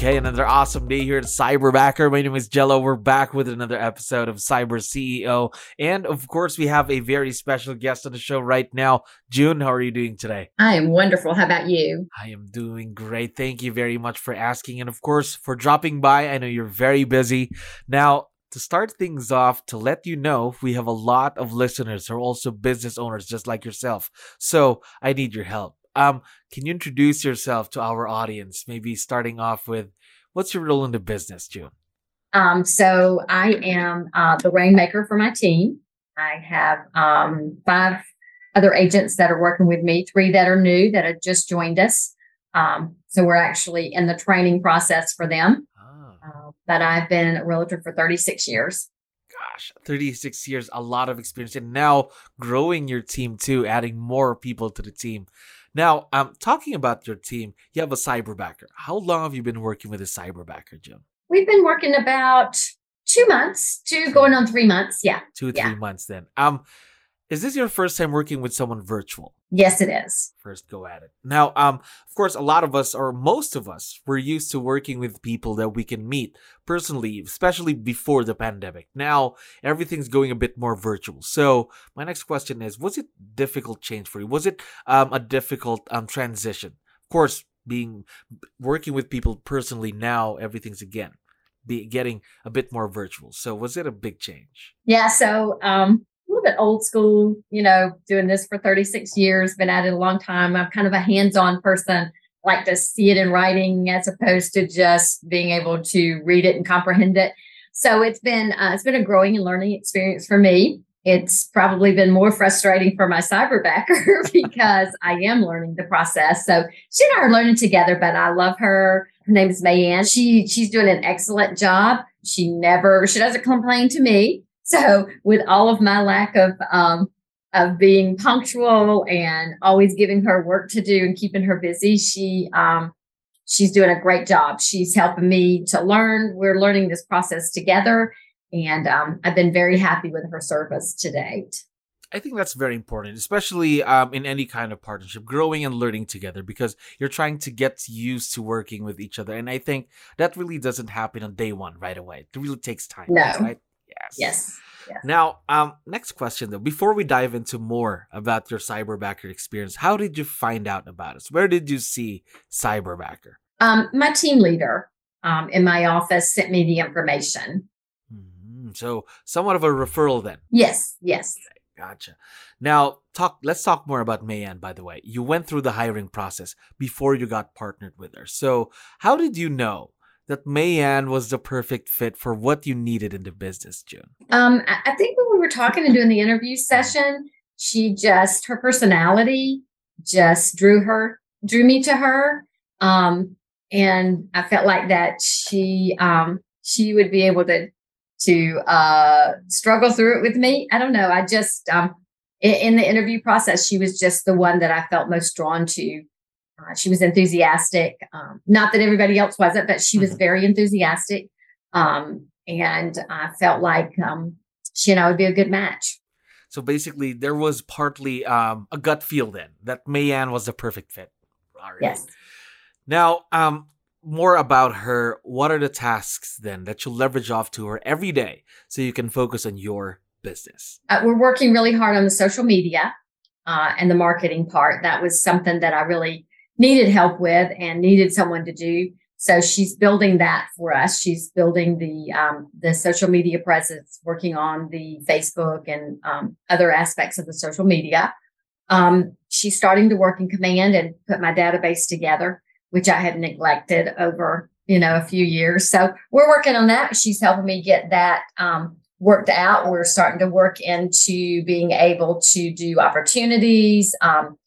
Okay, another awesome day here at Cyberbacker. My name is Jello. We're back with another episode of Cyber CEO. And of course, we have a very special guest on the show right now. June, how are you doing today? I am wonderful. How about you? I am doing great. Thank you very much for asking. And of course, for dropping by. I know you're very busy. Now, to start things off, to let you know, we have a lot of listeners who are also business owners just like yourself. So I need your help. Um, can you introduce yourself to our audience? Maybe starting off with what's your role in the business, June? Um, so I am uh, the rainmaker for my team. I have um, five other agents that are working with me, three that are new that have just joined us. Um, so we're actually in the training process for them. Oh. Uh, but I've been a realtor for 36 years. Gosh, 36 years, a lot of experience. And now growing your team too, adding more people to the team. Now, um, talking about your team, you have a cyberbacker. How long have you been working with a cyberbacker, Jim? We've been working about two months, two going on three months. Yeah. Two, yeah. three months then. Um, is this your first time working with someone virtual? Yes, it is. First go at it. Now, um, of course, a lot of us, or most of us, we're used to working with people that we can meet personally, especially before the pandemic. Now, everything's going a bit more virtual. So, my next question is: Was it difficult change for you? Was it um, a difficult um, transition? Of course, being working with people personally now, everything's again be getting a bit more virtual. So, was it a big change? Yeah. So, um, little bit old school, you know, doing this for 36 years, been at it a long time. I'm kind of a hands on person, like to see it in writing as opposed to just being able to read it and comprehend it. So it's been uh, it's been a growing and learning experience for me. It's probably been more frustrating for my cyberbacker because I am learning the process. So she and I are learning together, but I love her. Her name is Mayanne. She she's doing an excellent job. She never she doesn't complain to me. So with all of my lack of um, of being punctual and always giving her work to do and keeping her busy, she um, she's doing a great job. She's helping me to learn. We're learning this process together, and um, I've been very happy with her service to date. I think that's very important, especially um, in any kind of partnership, growing and learning together because you're trying to get used to working with each other. And I think that really doesn't happen on day one right away. It really takes time. No. Right? Yes. Yes. Now, um, next question though. Before we dive into more about your cyberbacker experience, how did you find out about us? Where did you see cyberbacker? Um, my team leader um, in my office sent me the information. Mm-hmm. So, somewhat of a referral then. Yes. Yes. Okay, gotcha. Now, talk. Let's talk more about Mayanne. By the way, you went through the hiring process before you got partnered with her. So, how did you know that Mayanne was the perfect fit for what you needed in the business, June? Um, I think when we were talking and doing the interview session, she just her personality just drew her drew me to her. Um, and I felt like that she um she would be able to to uh struggle through it with me. I don't know. I just um in, in the interview process, she was just the one that I felt most drawn to uh, she was enthusiastic. Um, not that everybody else wasn't, but she was mm-hmm. very enthusiastic. Um, and I felt like um, she and I would be a good match. So basically, there was partly um, a gut feel then that Mayanne was the perfect fit. Yes. Now, um, more about her. What are the tasks then that you leverage off to her every day so you can focus on your business? Uh, we're working really hard on the social media uh, and the marketing part. That was something that I really needed help with and needed someone to do. So she's building that for us. She's building the um, the social media presence, working on the Facebook and um, other aspects of the social media. Um, she's starting to work in command and put my database together, which I had neglected over you know a few years. So we're working on that. She's helping me get that um, worked out. We're starting to work into being able to do opportunities, um,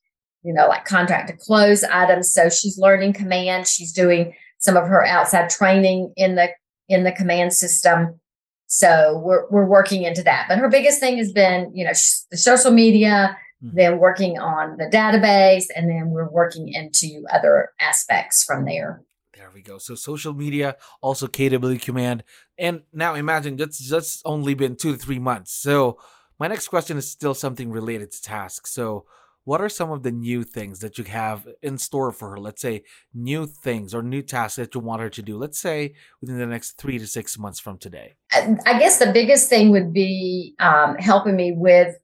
you know, like contract to close items. So she's learning command. She's doing some of her outside training in the in the command system. So we're we're working into that. But her biggest thing has been, you know, the social media, mm-hmm. then working on the database, and then we're working into other aspects from there. There we go. So social media, also KW Command, and now imagine that's that's only been two to three months. So my next question is still something related to tasks. So what are some of the new things that you have in store for her? Let's say new things or new tasks that you want her to do, let's say within the next three to six months from today? I guess the biggest thing would be um, helping me with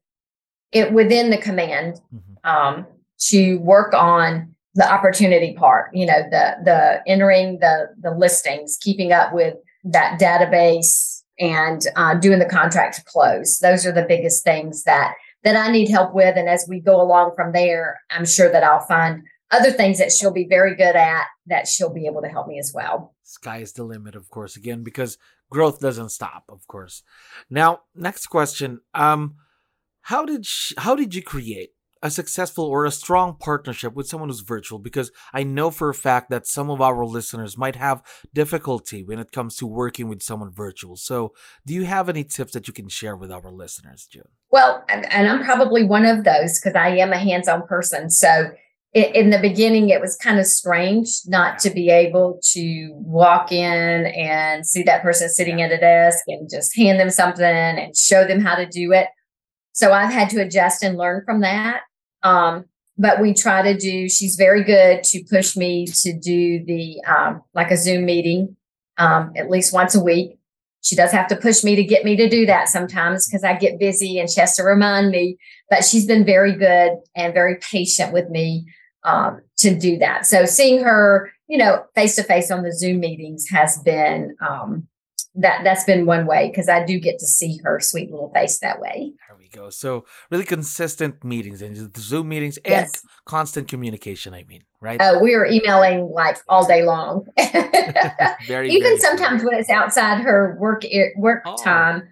it within the command mm-hmm. um, to work on the opportunity part, you know, the the entering the the listings, keeping up with that database and uh, doing the contract close. Those are the biggest things that that I need help with. And as we go along from there, I'm sure that I'll find other things that she'll be very good at that she'll be able to help me as well. Sky is the limit, of course, again, because growth doesn't stop, of course. Now, next question. Um, how did she, how did you create a successful or a strong partnership with someone who's virtual because I know for a fact that some of our listeners might have difficulty when it comes to working with someone virtual. So, do you have any tips that you can share with our listeners, June? Well, and, and I'm probably one of those because I am a hands on person. So, in the beginning, it was kind of strange not to be able to walk in and see that person sitting at a desk and just hand them something and show them how to do it. So I've had to adjust and learn from that. Um, but we try to do, she's very good to push me to do the, um, like a Zoom meeting um, at least once a week. She does have to push me to get me to do that sometimes because I get busy and she has to remind me. But she's been very good and very patient with me um, to do that. So seeing her, you know, face to face on the Zoom meetings has been um, that that's been one way because I do get to see her sweet little face that way. There we go. So really consistent meetings and Zoom meetings and yes. constant communication. I mean, right? Oh, we are emailing like all day long. very even very sometimes when it's outside her work work oh. time.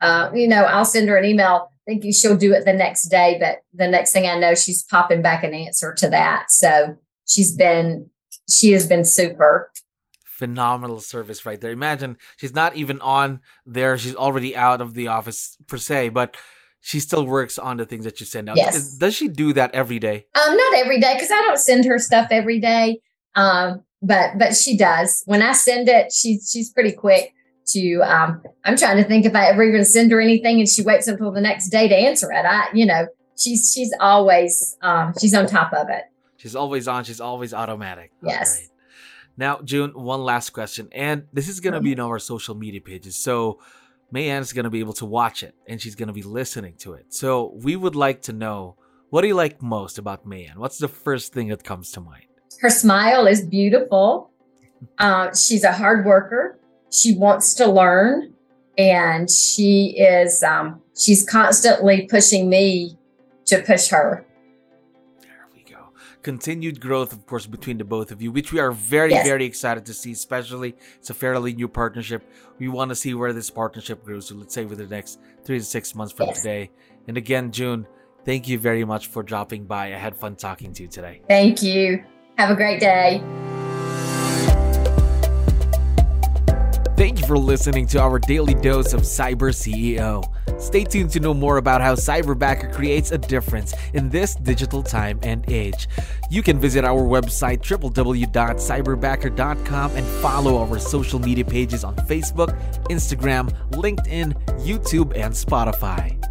Uh, you know, I'll send her an email thinking she'll do it the next day, but the next thing I know, she's popping back an answer to that. So she's been she has been super phenomenal service right there. Imagine she's not even on there; she's already out of the office per se, but she still works on the things that you send out. Yes. Does she do that every day? Um, not every day because I don't send her stuff every day. Um, but but she does. When I send it, she's she's pretty quick to. Um, I'm trying to think if I ever even send her anything, and she waits until the next day to answer it. I, you know, she's she's always um, she's on top of it. She's always on. She's always automatic. Yes. Now, June, one last question, and this is gonna be in our social media pages. So, Mayanne is gonna be able to watch it, and she's gonna be listening to it. So, we would like to know what do you like most about Mayanne? What's the first thing that comes to mind? Her smile is beautiful. Uh, she's a hard worker. She wants to learn, and she is um, she's constantly pushing me to push her continued growth, of course, between the both of you, which we are very, yes. very excited to see. Especially, it's a fairly new partnership. We want to see where this partnership grows. So let's say within the next three to six months from yes. today. And again, June, thank you very much for dropping by. I had fun talking to you today. Thank you. Have a great day. Thank you for listening to our daily dose of Cyber CEO. Stay tuned to know more about how Cyberbacker creates a difference in this digital time and age. You can visit our website www.cyberbacker.com and follow our social media pages on Facebook, Instagram, LinkedIn, YouTube, and Spotify.